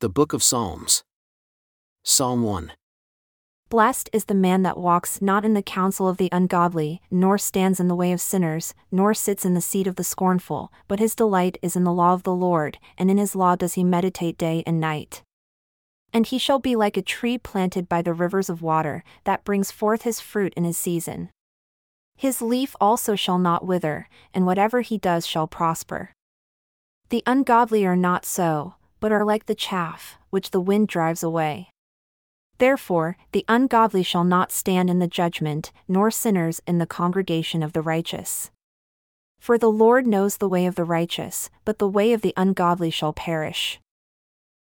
The Book of Psalms. Psalm 1. Blessed is the man that walks not in the counsel of the ungodly, nor stands in the way of sinners, nor sits in the seat of the scornful, but his delight is in the law of the Lord, and in his law does he meditate day and night. And he shall be like a tree planted by the rivers of water, that brings forth his fruit in his season. His leaf also shall not wither, and whatever he does shall prosper. The ungodly are not so, but are like the chaff, which the wind drives away. Therefore, the ungodly shall not stand in the judgment, nor sinners in the congregation of the righteous. For the Lord knows the way of the righteous, but the way of the ungodly shall perish.